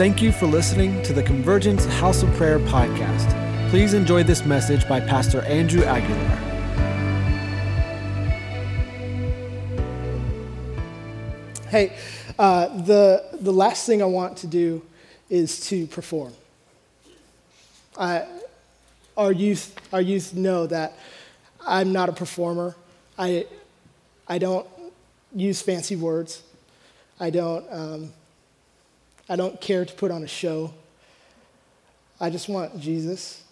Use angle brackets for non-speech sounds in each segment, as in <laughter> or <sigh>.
Thank you for listening to the Convergence House of Prayer podcast. Please enjoy this message by Pastor Andrew Aguilar. Hey, uh, the, the last thing I want to do is to perform. I, our, youth, our youth know that I'm not a performer. I, I don't use fancy words. I don't, um, I don't care to put on a show. I just want Jesus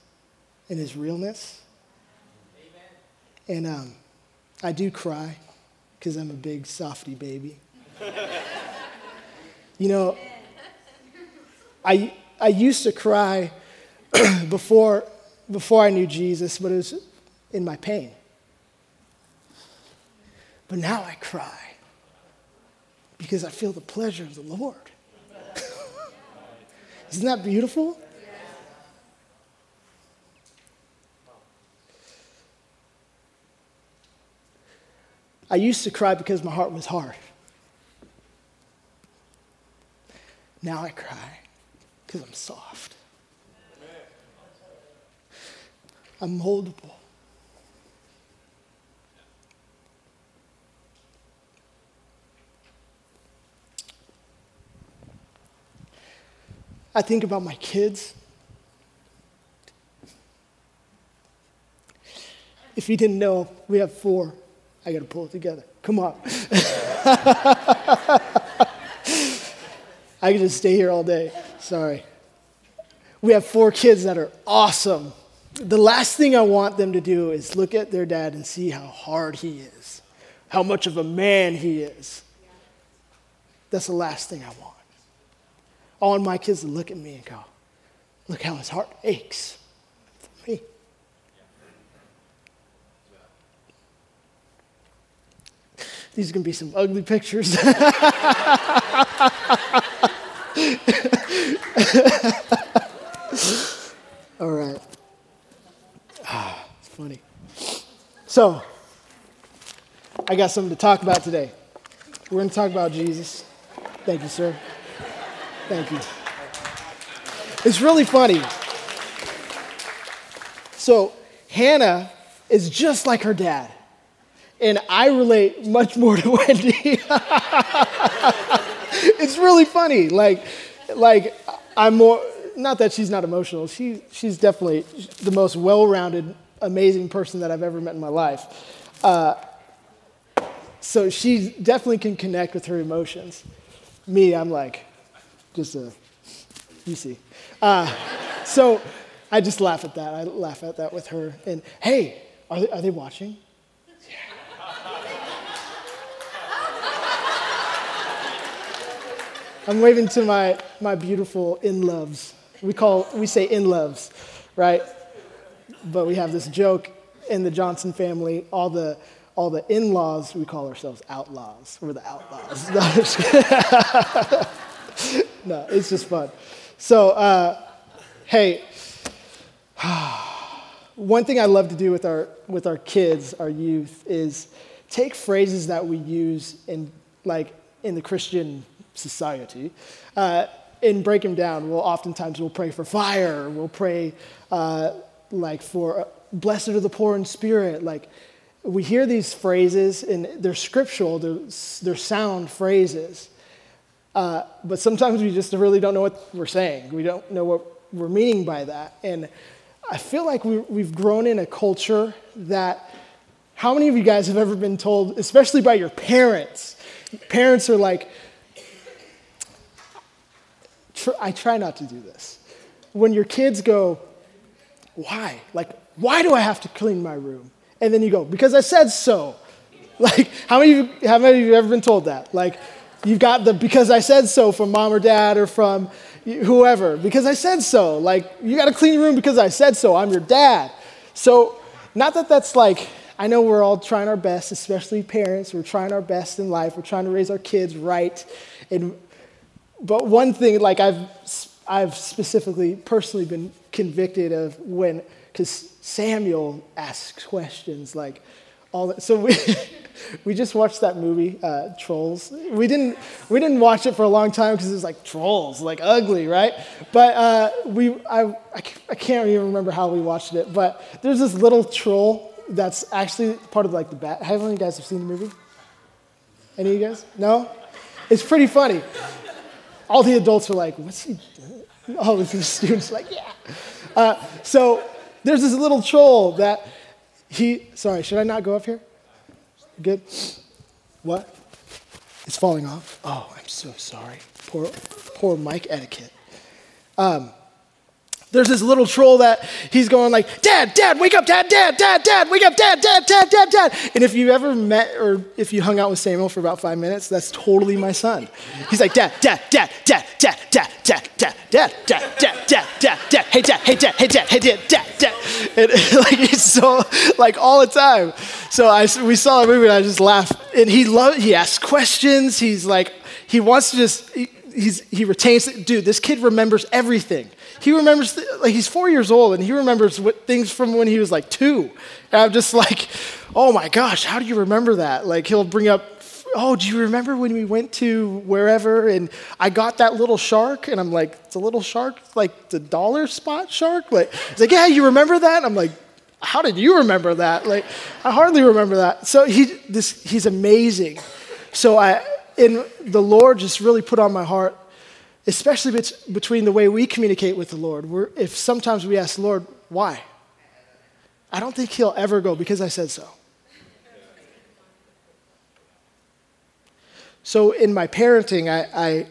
and his realness. Amen. And um, I do cry because I'm a big softy baby. you know, I, I used to cry <clears throat> before, before I knew Jesus, but it was in my pain. But now I cry because I feel the pleasure of the Lord. Isn't that beautiful? I used to cry because my heart was hard. Now I cry because I'm soft. I'm moldable. I think about my kids. If you didn't know, we have four. I got to pull it together. Come on. <laughs> I could just stay here all day. Sorry. We have four kids that are awesome. The last thing I want them to do is look at their dad and see how hard he is, how much of a man he is. That's the last thing I want. Want my kids to look at me and go, look how his heart aches for me. These are going to be some ugly pictures. <laughs> All right. Ah, it's funny. So, I got something to talk about today. We're going to talk about Jesus. Thank you, sir. Thank you. It's really funny. So, Hannah is just like her dad. And I relate much more to <laughs> Wendy. it's really funny. Like, like I'm more, not that she's not emotional, she, she's definitely the most well rounded, amazing person that I've ever met in my life. Uh, so she definitely can connect with her emotions. Me, I'm like, just a, you see. Uh, so I just laugh at that. I laugh at that with her. And hey, are they, are they watching? Yeah. I'm waving to my, my beautiful in loves. We call we say in loves, right? But we have this joke in the Johnson family. All the all the in-laws we call ourselves outlaws. We're the outlaws. <laughs> <laughs> no, it's just fun. So, uh, hey, <sighs> one thing I love to do with our with our kids, our youth, is take phrases that we use in like in the Christian society. Uh, and break them down. We'll oftentimes we'll pray for fire. We'll pray uh, like for uh, blessed are the poor in spirit. Like we hear these phrases and they're scriptural. They're, they're sound phrases. Uh, but sometimes we just really don't know what we're saying. We don't know what we're meaning by that. And I feel like we, we've grown in a culture that. How many of you guys have ever been told, especially by your parents? Parents are like, I try not to do this. When your kids go, why? Like, why do I have to clean my room? And then you go, because I said so. <laughs> Like, how many of you, how many of you have ever been told that? Like, you've got the because I said so from mom or dad or from whoever. Because I said so. Like, you got to clean your room because I said so. I'm your dad. So, not that that's like, I know we're all trying our best, especially parents. We're trying our best in life. We're trying to raise our kids right and but one thing, like I've, I've specifically, personally been convicted of when, because Samuel asks questions like, all that. So we, <laughs> we just watched that movie, uh, Trolls. We didn't, we didn't watch it for a long time because it was like trolls, like ugly, right? But uh, we, I, I can't even remember how we watched it. But there's this little troll that's actually part of like the bat. Have any of you guys have seen the movie? Any of you guys? No? It's pretty funny. All the adults are like, what's he doing? All the <laughs> students are like, yeah. Uh, so there's this little troll that he, sorry, should I not go up here? Good? What? It's falling off? Oh, I'm so sorry. Poor, poor mic etiquette. Um, there's this little troll that he's going like, Dad, Dad, wake up, Dad, Dad, Dad, Dad, wake up, Dad, Dad, Dad, Dad, Dad. And if you ever met or if you hung out with Samuel for about five minutes, that's totally my son. He's like, Dad, Dad, Dad, Dad, Dad, Dad, Dad, Dad, Dad, Dad, Dad, Dad, Dad, Dad, hey, Dad, hey, Dad, hey, Dad, hey, Dad, Dad, Dad. And like it's so like all the time. So I we saw the movie and I just laughed. And he loved. He asks questions. He's like he wants to just. He, he's, he retains, it. dude, this kid remembers everything. He remembers, like, he's four years old and he remembers what, things from when he was like two. And I'm just <laughs> like, oh my gosh, how do you remember that? Like, he'll bring up, oh, do you remember when we went to wherever and I got that little shark? And I'm like, it's a little shark, like the dollar spot shark? Like, he's like, yeah, you remember that? And I'm like, how did you remember that? Like, I hardly remember that. So he, this, he's amazing. So I, and the Lord just really put on my heart, especially between the way we communicate with the Lord. We're, if sometimes we ask, Lord, why? I don't think He'll ever go because I said so. So in my parenting, I,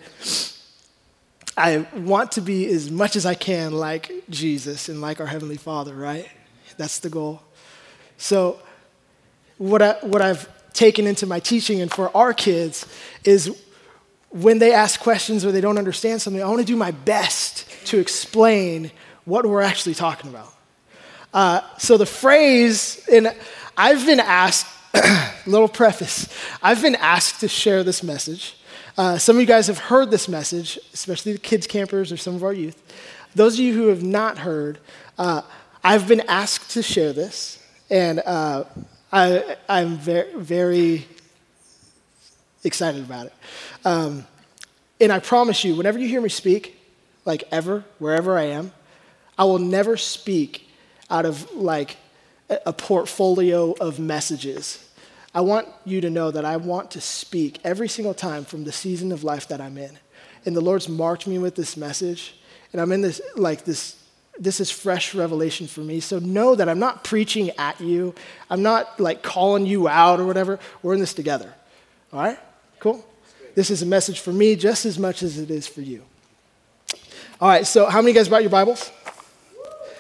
I, I want to be as much as I can like Jesus and like our Heavenly Father, right? That's the goal. So what, I, what I've taken into my teaching and for our kids is when they ask questions or they don't understand something, I want to do my best to explain what we're actually talking about. Uh, so the phrase, and I've been asked, <clears throat> little preface, I've been asked to share this message. Uh, some of you guys have heard this message, especially the kids campers or some of our youth. Those of you who have not heard, uh, I've been asked to share this, and uh, I, I'm very, very excited about it. Um, and I promise you, whenever you hear me speak, like ever, wherever I am, I will never speak out of like a portfolio of messages. I want you to know that I want to speak every single time from the season of life that I'm in. And the Lord's marked me with this message. And I'm in this, like, this this is fresh revelation for me. So know that I'm not preaching at you. I'm not like calling you out or whatever. We're in this together. All right? Cool? This is a message for me just as much as it is for you. All right, so how many guys brought your Bibles?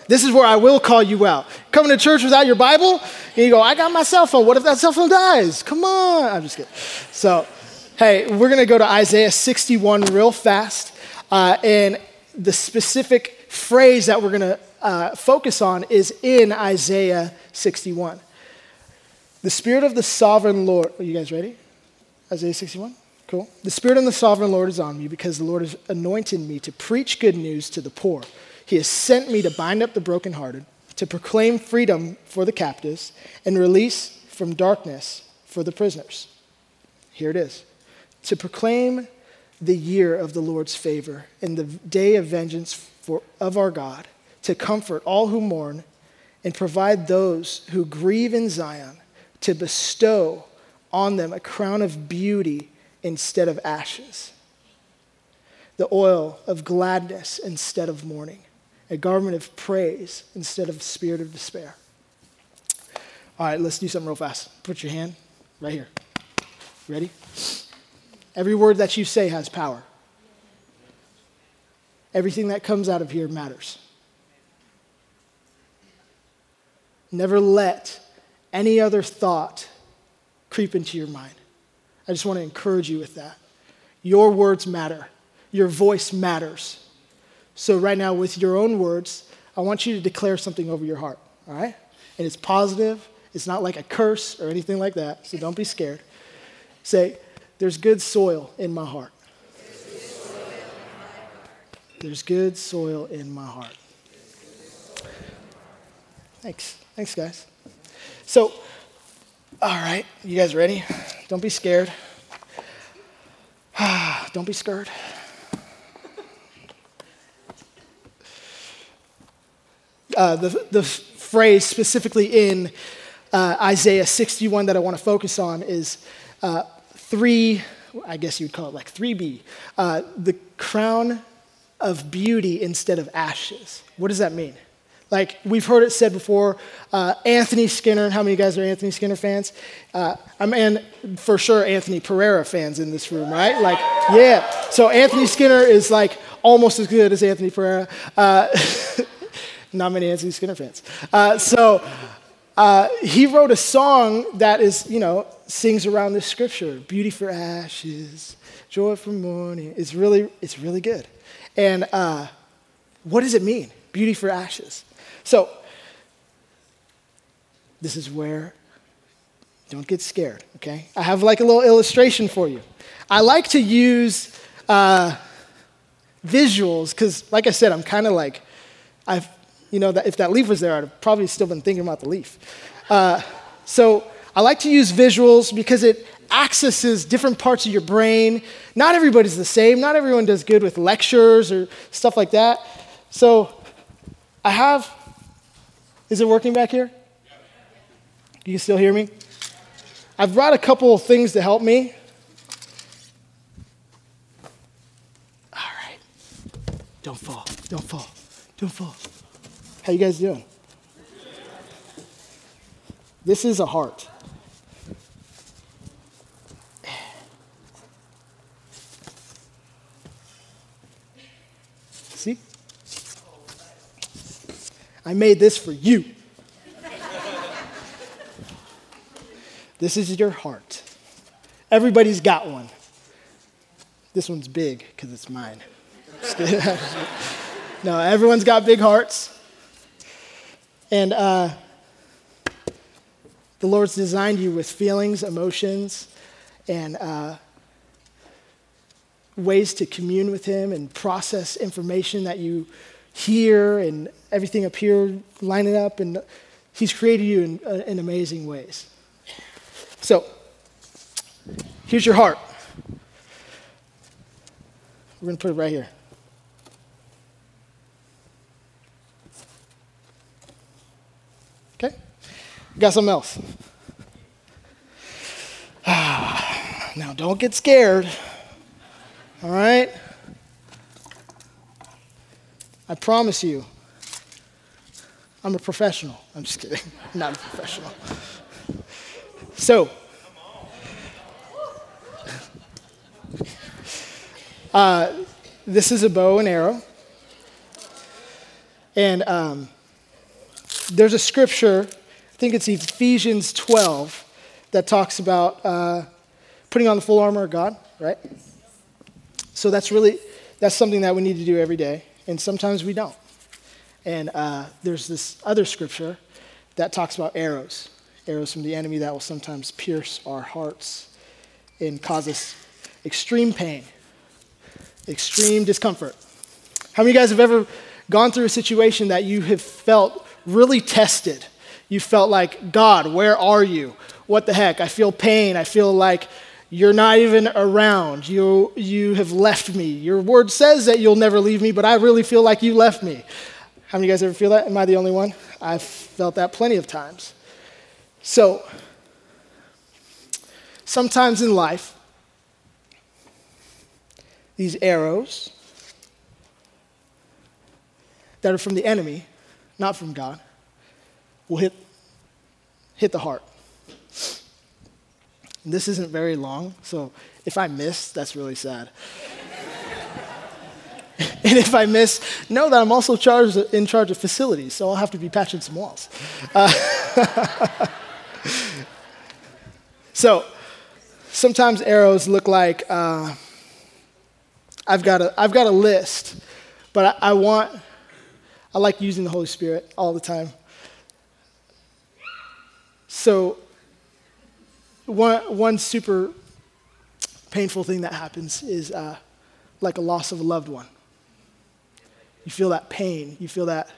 This is where I will call you out. Coming to church without your Bible, and you go, I got my cell phone. What if that cell phone dies? Come on. I'm just kidding. So, hey, we're going to go to Isaiah 61 real fast. Uh, and the specific phrase that we're going to uh, focus on is in Isaiah 61. The Spirit of the Sovereign Lord, are you guys ready? Isaiah 61? Cool. The Spirit of the Sovereign Lord is on me because the Lord has anointed me to preach good news to the poor. He has sent me to bind up the brokenhearted, to proclaim freedom for the captives, and release from darkness for the prisoners. Here it is to proclaim the year of the Lord's favor and the day of vengeance for, of our God, to comfort all who mourn and provide those who grieve in Zion, to bestow on them a crown of beauty instead of ashes, the oil of gladness instead of mourning, a garment of praise instead of spirit of despair. All right, let's do something real fast. Put your hand right here. Ready? Every word that you say has power. Everything that comes out of here matters. Never let any other thought creep into your mind. I just want to encourage you with that. Your words matter, your voice matters. So, right now, with your own words, I want you to declare something over your heart, all right? And it's positive, it's not like a curse or anything like that, so don't be scared. Say, there's good soil in my heart. There's good soil in my heart. Thanks. Thanks, guys. So, All right, you guys ready? Don't be scared. <sighs> Don't be scared. Uh, the, the phrase specifically in uh, Isaiah 61 that I want to focus on is uh, three, I guess you'd call it like 3B, uh, the crown of beauty instead of ashes. What does that mean? Like we've heard it said before, uh, Anthony Skinner. How many of you guys are Anthony Skinner fans? Uh, I'm and for sure Anthony Pereira fans in this room, right? Like, yeah. So Anthony Skinner is like almost as good as Anthony Pereira. Uh, <laughs> not many Anthony Skinner fans. Uh, so uh, he wrote a song that is, you know, sings around this scripture: "Beauty for ashes, joy for mourning." It's really, it's really good. And uh, what does it mean? Beauty for ashes. So, this is where, don't get scared, okay? I have like a little illustration for you. I like to use uh, visuals because, like I said, I'm kind of like, I've, you know, that if that leaf was there, I'd have probably still been thinking about the leaf. Uh, so, I like to use visuals because it accesses different parts of your brain. Not everybody's the same. Not everyone does good with lectures or stuff like that. So, I have is it working back here? Do you still hear me? I've brought a couple of things to help me. All right. Don't fall. Don't fall. Don't fall. How you guys doing? This is a heart. I made this for you. this is your heart. Everybody's got one. This one's big because it's mine. <laughs> no, everyone's got big hearts. And uh, the Lord's designed you with feelings, emotions, and uh, ways to commune with Him and process information that you here and everything up here lining up, and He's created you in, uh, in amazing ways. So, here's your heart. We're going to put it right here. Okay? Got something else. now, don't get scared. All right? I promise you, I'm a professional. I'm just kidding. <laughs> Not a professional. So, uh, this is a bow and arrow. And um, there's a scripture, I think it's Ephesians 12, that talks about uh, putting on the full armor of God, right? So that's really, that's something that we need to do every day and sometimes we don't. And uh, there's this other scripture that talks about arrows, arrows from the enemy that will sometimes pierce our hearts and cause us extreme pain, extreme discomfort. How many of you guys have ever gone through a situation that you have felt really tested? You felt like, God, where are you? What the heck? I feel pain. I feel like you're not even around. You, you have left me. Your word says that you'll never leave me, but I really feel like you left me. How many of you guys ever feel that? Am I the only one? I've felt that plenty of times. So, sometimes in life, these arrows that are from the enemy, not from God, will hit, hit the heart. This isn't very long, so if I miss, that's really sad. <laughs> and if I miss, know that I'm also charged, in charge of facilities, so I'll have to be patching some walls. Uh, <laughs> so sometimes arrows look like uh, I've, got a, I've got a list, but I, I want, I like using the Holy Spirit all the time. So one, one super painful thing that happens is uh, like a loss of a loved one. You feel that pain, you feel that,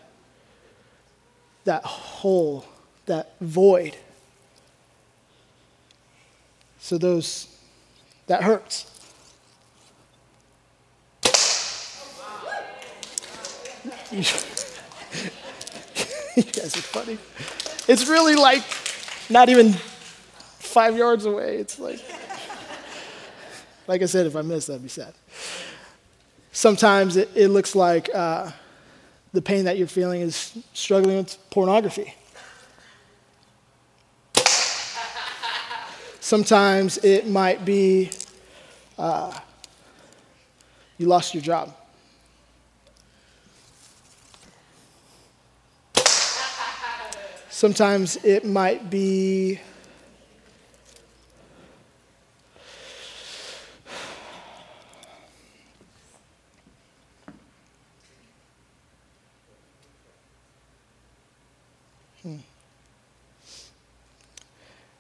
that hole, that void. So those, that hurts. You, <laughs> guys are funny. It's really like not even five yards away. It's like, like I said, if I miss, that'd be sad. Sometimes it, it looks like uh, the pain that you're feeling is struggling with pornography. Sometimes it might be uh, you lost your job. Sometimes it might be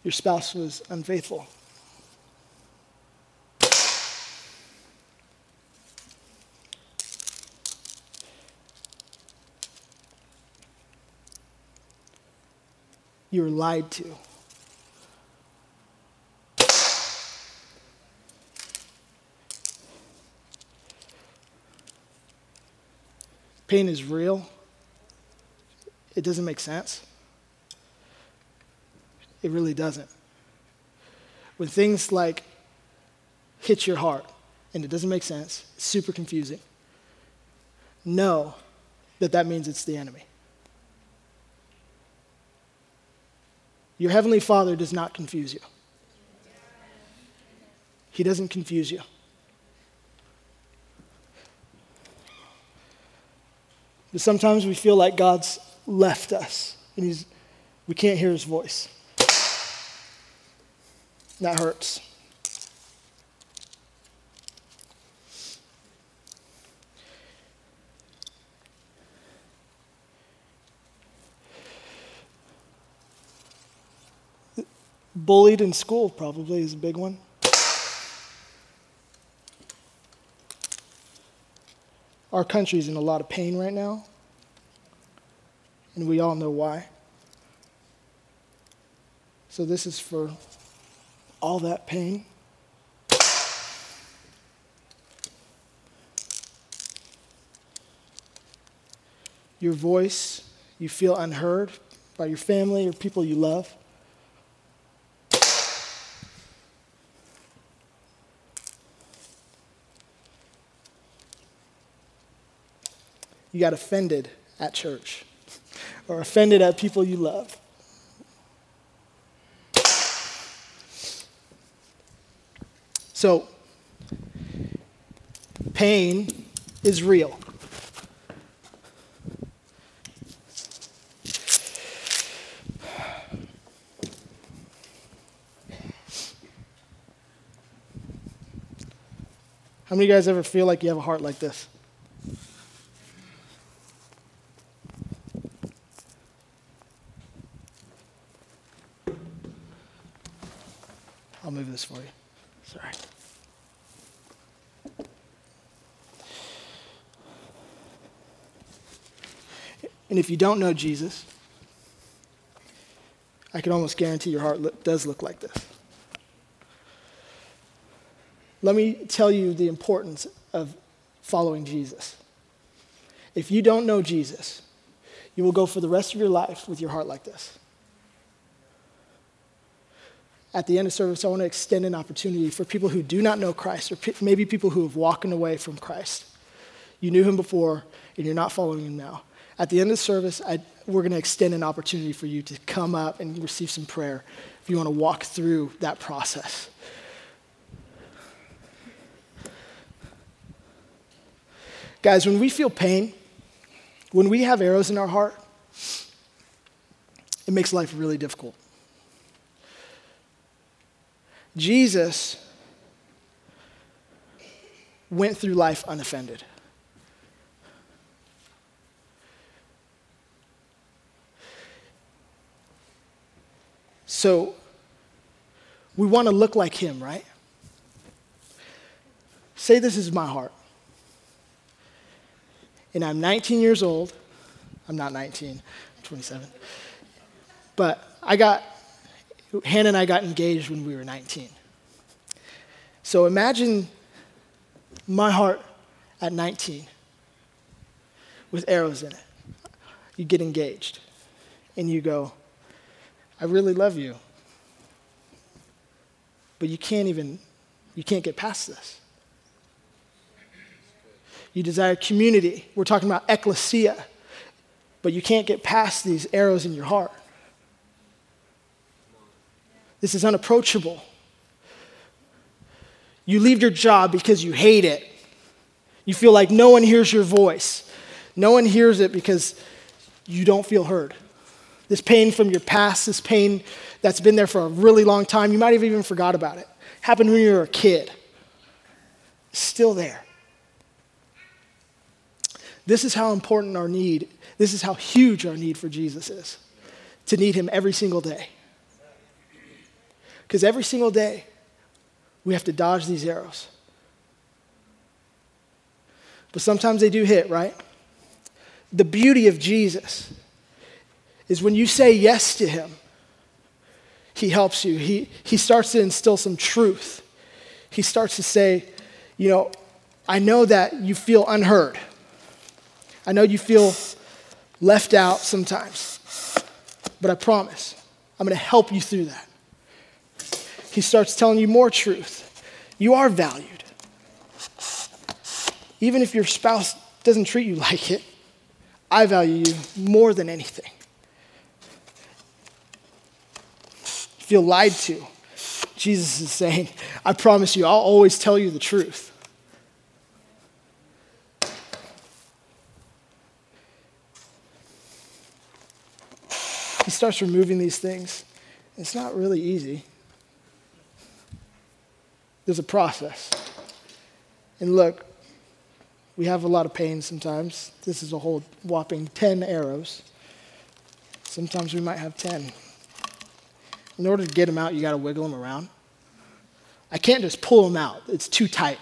your spouse was unfaithful. you were lied to. Pain is real. It doesn't make sense. It really doesn't. When things like hit your heart and it doesn't make sense, it's super confusing, know that that means it's the enemy. Your Heavenly Father does not confuse you. He doesn't confuse you. But sometimes we feel like God's left us and he's, we can't hear his voice. That hurts. Bullied in school, probably, is a big one. Our country's in a lot of pain right now, and we all know why. So, this is for all that pain. Your voice, you feel unheard by your family or people you love. you got offended at church or offended at people you love. So, pain is real. How many of you guys ever feel like you have a heart like this? I'll move this for you. Sorry. And if you don't know Jesus, I can almost guarantee your heart does look like this. Let me tell you the importance of following Jesus. If you don't know Jesus, you will go for the rest of your life with your heart like this at the end of service, I want to extend an opportunity for people who do not know Christ, or maybe people who have walked away from Christ. You knew him before, and you're not following him now. At the end of the service, I, we're going to extend an opportunity for you to come up and receive some prayer if you want to walk through that process. Guys, when we feel pain, when we have arrows in our heart, it makes life really difficult. Jesus went through life unoffended. So we want to look like him, right? Say this is my heart. And I'm 19 years old. I'm not 19, I'm 27. But I got Hannah and I got engaged when we were 19. So imagine my heart at 19 with arrows in it. You get engaged and you go, I really love you. But you can't even, you can't get past this. You desire community. We're talking about ecclesia. But you can't get past these arrows in your heart. This is unapproachable. You leave your job because you hate it. You feel like no one hears your voice. No one hears it because you don't feel heard. This pain from your past, this pain that's been there for a really long time, you might have even forgot about it. Happened when you were a kid. Still there. This is how important our need, this is how huge our need for Jesus is. To need him every single day. Because every single day, we have to dodge these arrows. But sometimes they do hit, right? The beauty of Jesus is when you say yes to him, he helps you. He, he starts to instill some truth. He starts to say, you know, I know that you feel unheard. I know you feel left out sometimes, but I promise I'm going to help you through that. He starts telling you more truth. You are valued. Even if your spouse doesn't treat you <laughs> like it, I value you more than anything. Feel lied to. Jesus is saying, I promise you, I'll always tell you the truth. He starts removing these things. It's not really easy. There's a process. And look, we have a lot of pain sometimes. This is a whole whopping 10 arrows. Sometimes we might have 10. In order to get them out, you got to wiggle them around. I can't just pull them out, it's too tight.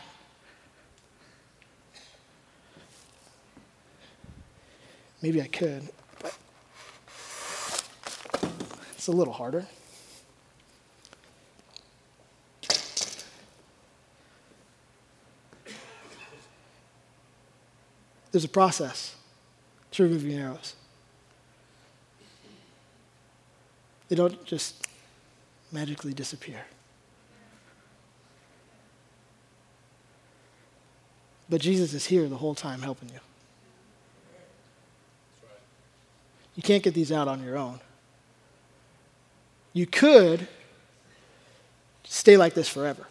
Maybe I could, but it's a little harder. There's a process to removing arrows. They don't just magically disappear. But Jesus is here the whole time helping you. You can't get these out on your own. You could stay like this forever.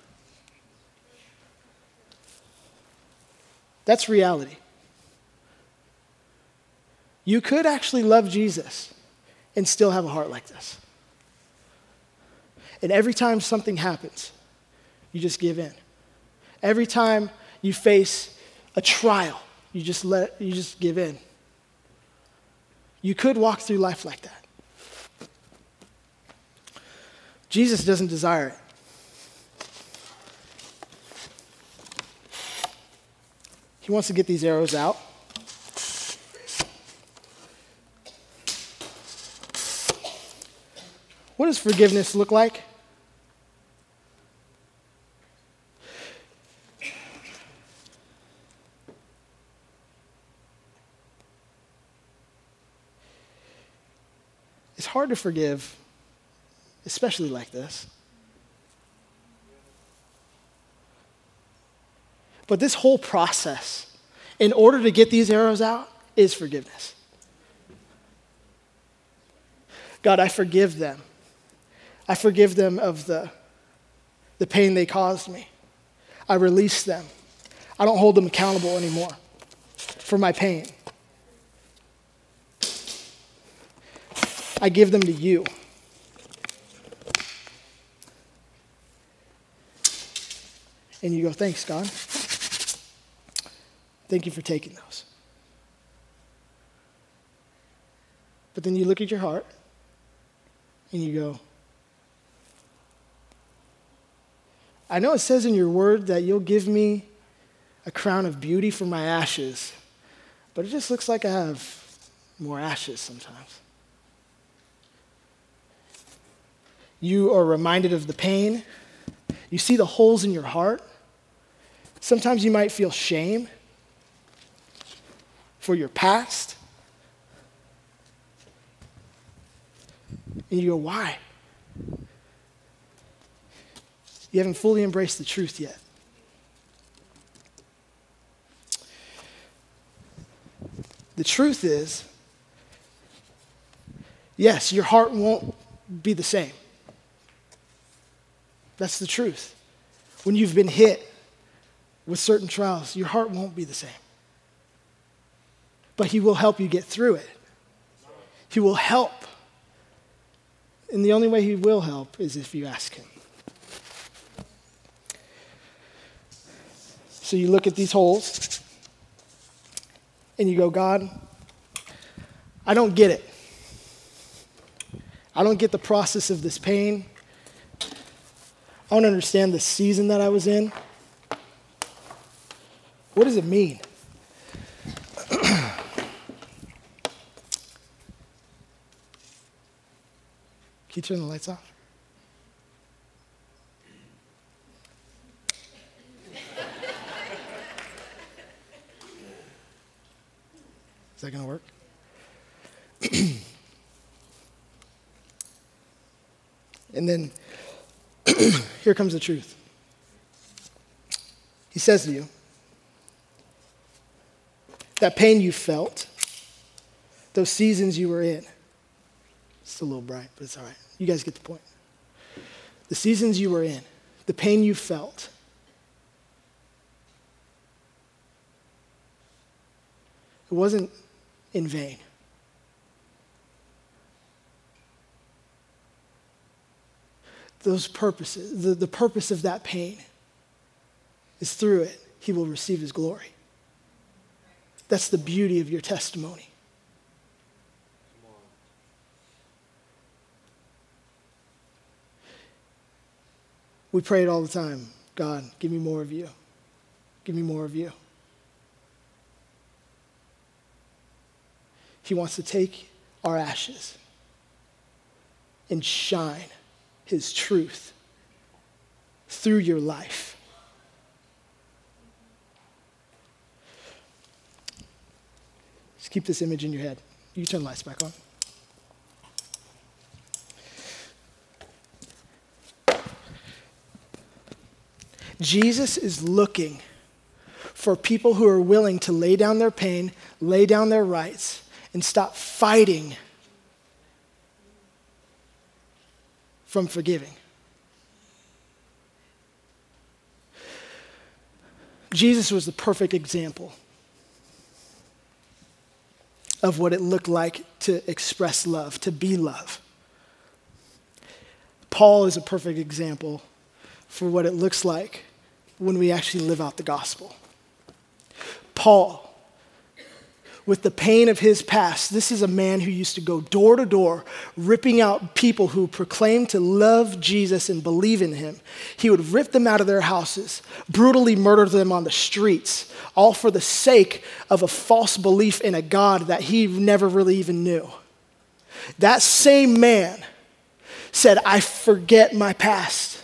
That's reality. You could actually love Jesus and still have a heart like this. And every time something happens, you just give in. Every time you face a trial, you just let you just give in. You could walk through life like that. Jesus doesn't desire it. He wants to get these arrows out. What does forgiveness look like? It's hard to forgive, especially like this. But this whole process, in order to get these arrows out, is forgiveness. God, I forgive them. I forgive them of the, the pain they caused me. I release them. I don't hold them accountable anymore for my pain. I give them to you. And you go, thanks, God. Thank you for taking those. But then you look at your heart and you go, I know it says in your word that you'll give me a crown of beauty for my ashes, but it just looks like I have more ashes sometimes. You are reminded of the pain. You see the holes in your heart. Sometimes you might feel shame for your past. And you go, why? You haven't fully embraced the truth yet. The truth is, yes, your heart won't be the same. That's the truth. When you've been hit with certain trials, your heart won't be the same. But He will help you get through it. He will help. And the only way He will help is if you ask Him. So you look at these holes and you go, God, I don't get it. I don't get the process of this pain. I don't understand the season that I was in. What does it mean? <clears throat> Can you turn the lights off? Is that going to work? And then <clears throat> here comes the truth. He says to you, that pain you felt, those seasons you were in, it's a little bright, but it's all right. You guys get the point. The seasons you were in, the pain you felt, it wasn't in vain. Those purposes, the, the purpose of that pain is through it, he will receive his glory. That's the beauty of your testimony. We pray it all the time God, give me more of you. Give me more of you. He wants to take our ashes and shine His truth through your life. Just keep this image in your head. You turn the lights back on. Jesus is looking for people who are willing to lay down their pain, lay down their rights, and stop fighting from forgiving. Jesus was the perfect example of what it looked like to express love, to be love. Paul is a perfect example for what it looks like when we actually live out the gospel. Paul with the pain of his past. This is a man who used to go door to door, ripping out people who proclaimed to love Jesus and believe in him. He would rip them out of their houses, brutally murder them on the streets, all for the sake of a false belief in a God that he never really even knew. That same man said, I forget my past.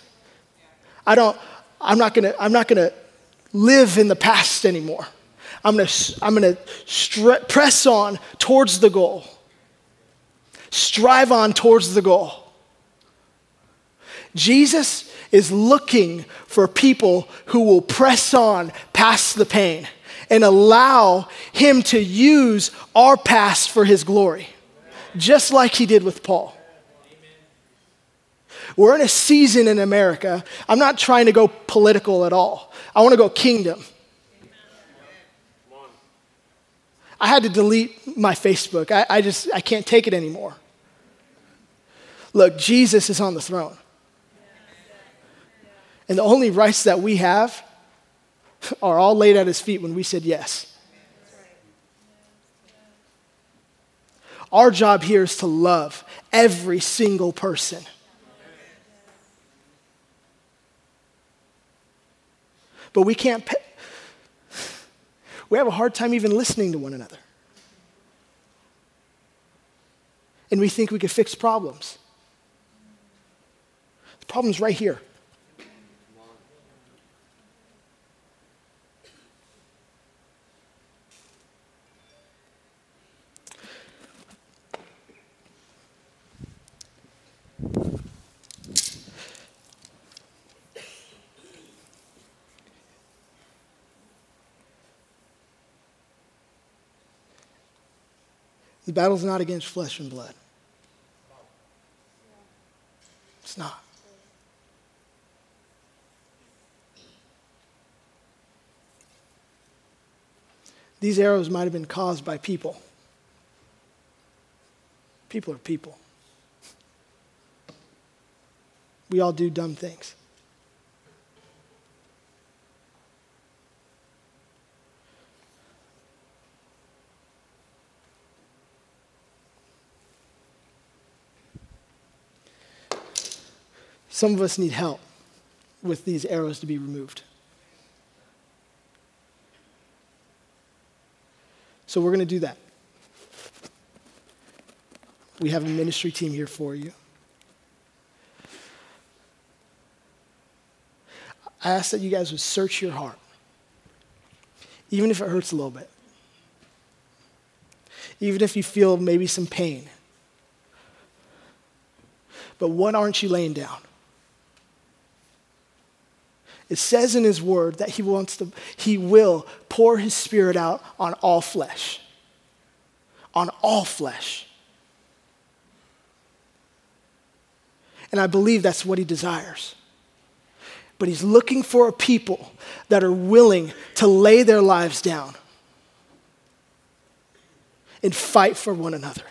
I don't, I'm not gonna, I'm not gonna live in the past anymore. I'm going to I'm going to stre- press on towards the goal. Strive on towards the goal. Jesus is looking for people who will press on past the pain and allow him to use our past for his glory, just like he did with Paul. We're in a season in America. I'm not trying to go political at all. I want to go kingdom. I had to delete my Facebook. I, I just, I can't take it anymore. Look, Jesus is on the throne. And the only rights that we have are all laid at his feet when we said yes. Our job here is to love every single person. But we can't we have a hard time even listening to one another. And we think we can fix problems. The problem's right here. The battle's not against flesh and blood. It's not. These arrows might have been caused by people. People are people. We all do dumb things. Some of us need help with these arrows to be removed. So we're going to do that. We have a ministry team here for you. I ask that you guys would search your heart, even if it hurts a little bit, even if you feel maybe some pain. But what aren't you laying down? It says in his word that he wants to, he will pour his spirit out on all flesh. On all flesh. And I believe that's what he desires. But he's looking for a people that are willing to lay their lives down and fight for one another.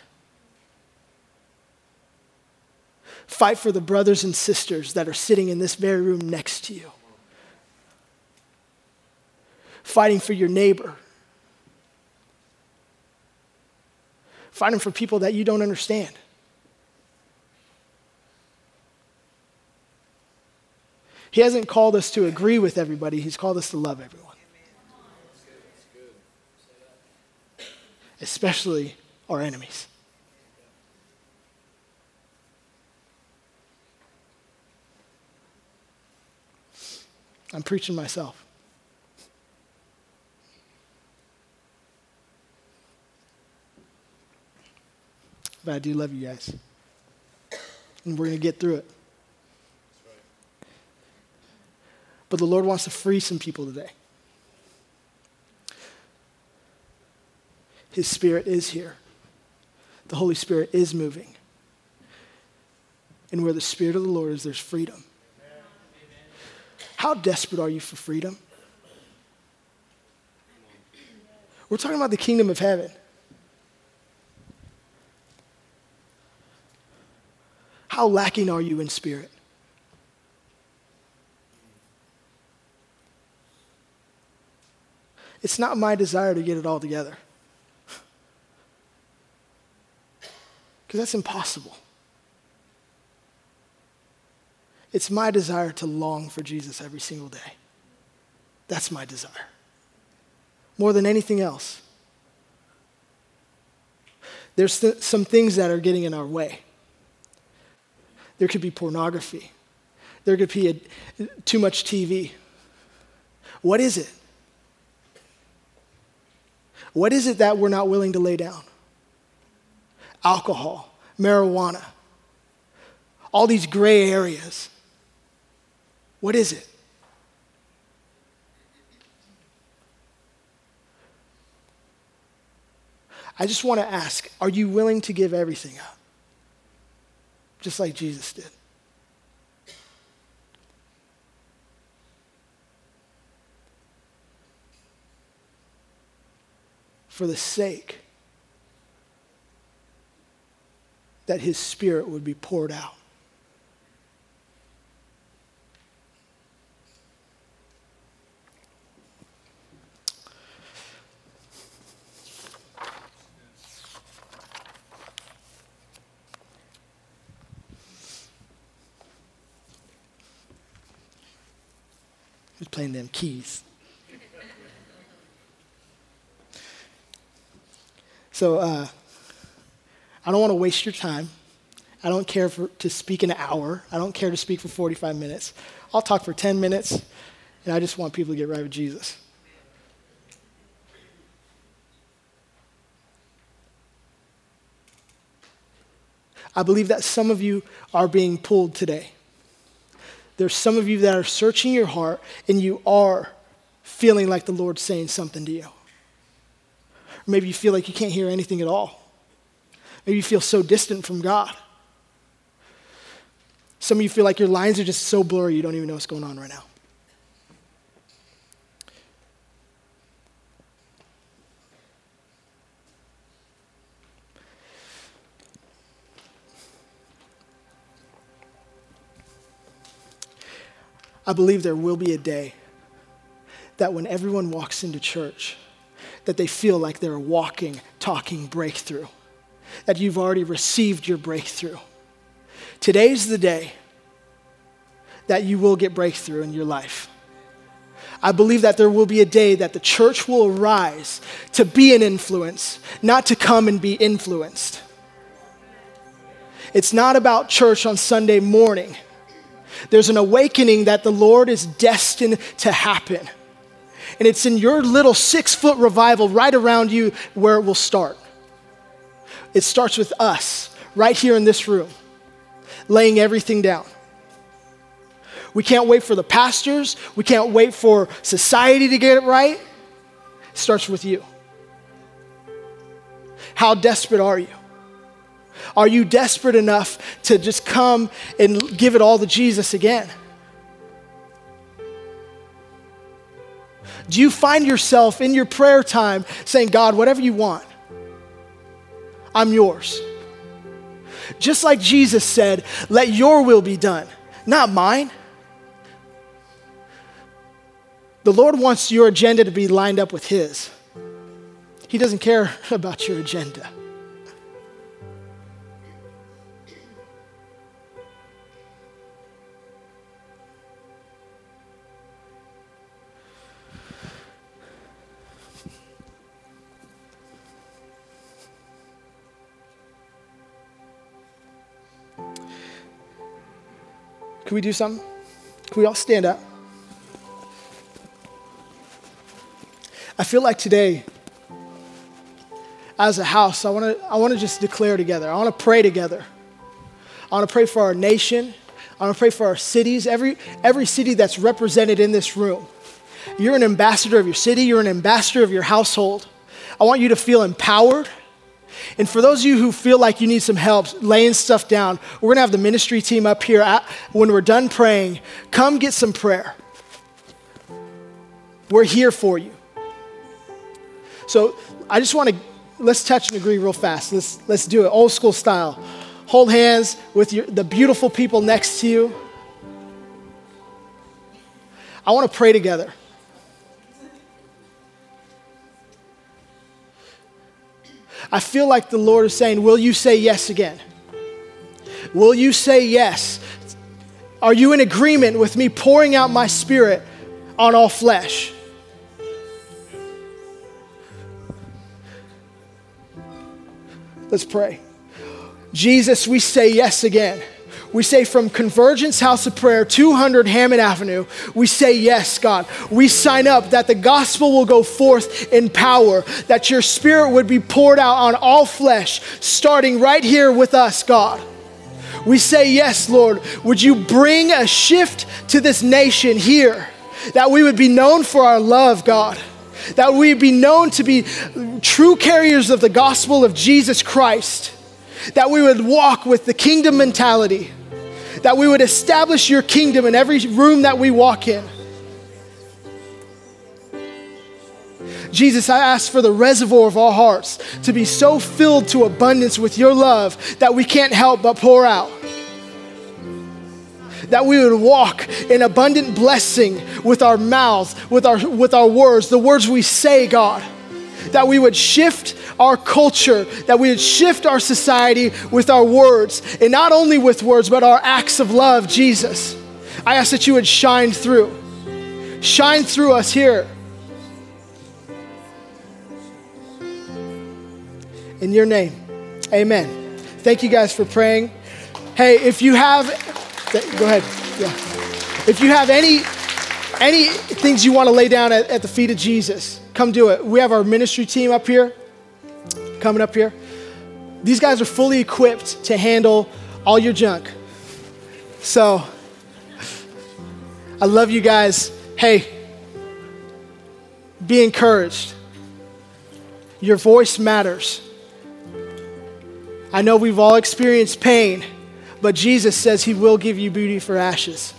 Fight for the brothers and sisters that are sitting in this very room next to you fighting for your neighbor, fighting for people that you don't understand. He hasn't called us to agree with everybody, He's called us to love everyone. Especially our enemies. I'm preaching myself. But I do love you guys. And we're going to get through it. But the Lord wants to free some people today. His Spirit is here. The Holy Spirit is moving. And where the Spirit of the Lord is, there's freedom. How desperate are you for freedom? We're talking about the kingdom of heaven. How lacking are you in spirit? It's not my desire to get it all together. <laughs> Because that's impossible. It's my desire to long for Jesus every single day. That's my desire. More than anything else. There's th- some things that are getting in our way. There could be pornography. There could be a, too much TV. What is it? What is it that we're not willing to lay down? Alcohol, marijuana, all these gray areas. What is it? I just want to ask are you willing to give everything up? Just like Jesus did. For the sake that his spirit would be poured out. Who's playing them keys? So uh, I don't want to waste your time. I don't care for, to speak an hour. I don't care to speak for 45 minutes. I'll talk for 10 minutes, and I just want people to get right with Jesus. I believe that some of you are being pulled today there's some of you that are searching your heart and you are feeling like the Lord's saying something to you. Or maybe you feel like you can't hear anything at all. Maybe you feel so distant from God. Some of you feel like your lines are just so blurry you don't even know what's going on right now. I believe there will be a day that when everyone walks into church, that they feel like they're walking, talking breakthrough, that you've already received your breakthrough. Today's the day that you will get breakthrough in your life. I believe that there will be a day that the church will arise to be an influence, not to come and be influenced. It's not about church on Sunday morning. There's an awakening that the Lord is destined to happen. And it's in your little six foot revival right around you where it will start. It starts with us right here in this room, laying everything down. We can't wait for the pastors, we can't wait for society to get it right. It starts with you. How desperate are you? Are you desperate enough to just come and give it all to Jesus again? Do you find yourself in your prayer time saying, God, whatever you want, I'm yours? Just like Jesus said, let your will be done, not mine. The Lord wants your agenda to be lined up with His. He doesn't care <laughs> about your agenda. Can we do something? Can we all stand up? I feel like today, as a house, I want to I wanna just declare together. I want to pray together. I want to pray for our nation. I want to pray for our cities, every, every city that's represented in this room. You're an ambassador of your city, you're an ambassador of your household. I want you to feel empowered. And for those of you who feel like you need some help laying stuff down, we're going to have the ministry team up here. At, when we're done praying, come get some prayer. We're here for you. So I just want to let's touch and agree real fast. Let's let's do it old school style. Hold hands with your, the beautiful people next to you. I want to pray together. I feel like the Lord is saying, Will you say yes again? Will you say yes? Are you in agreement with me pouring out my spirit on all flesh? Let's pray. Jesus, we say yes again. We say from Convergence House of Prayer, 200 Hammond Avenue, we say yes, God. We sign up that the gospel will go forth in power, that your spirit would be poured out on all flesh, starting right here with us, God. We say yes, Lord. Would you bring a shift to this nation here, that we would be known for our love, God that we be known to be true carriers of the gospel of Jesus Christ, that we would walk with the kingdom mentality, that we would establish your kingdom in every room that we walk in. Jesus, I ask for the reservoir of our hearts to be so filled to abundance with your love that we can't help but pour out. That we would walk in abundant blessing with our mouths, with our, with our words, the words we say, God that we would shift our culture, that we would shift our society with our words, and not only with words, but our acts of love, Jesus. I ask that you would shine through. Shine through us here. In your name, amen. Thank you guys for praying. Hey, if you have, go ahead. Yeah. If you have any any things you want to lay down at, at the feet of Jesus, come do it. We have our ministry team up here, coming up here. These guys are fully equipped to handle all your junk. So, I love you guys. Hey, be encouraged. Your voice matters. I know we've all experienced pain, but Jesus says he will give you beauty for ashes.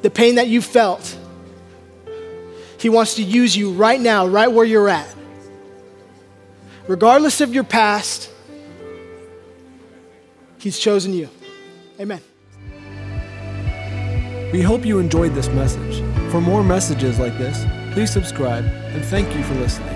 The pain that you felt, he wants to use you right now, right where you're at. Regardless of your past, he's chosen you. Amen. We hope you enjoyed this message. For more messages like this, please subscribe and thank you for listening.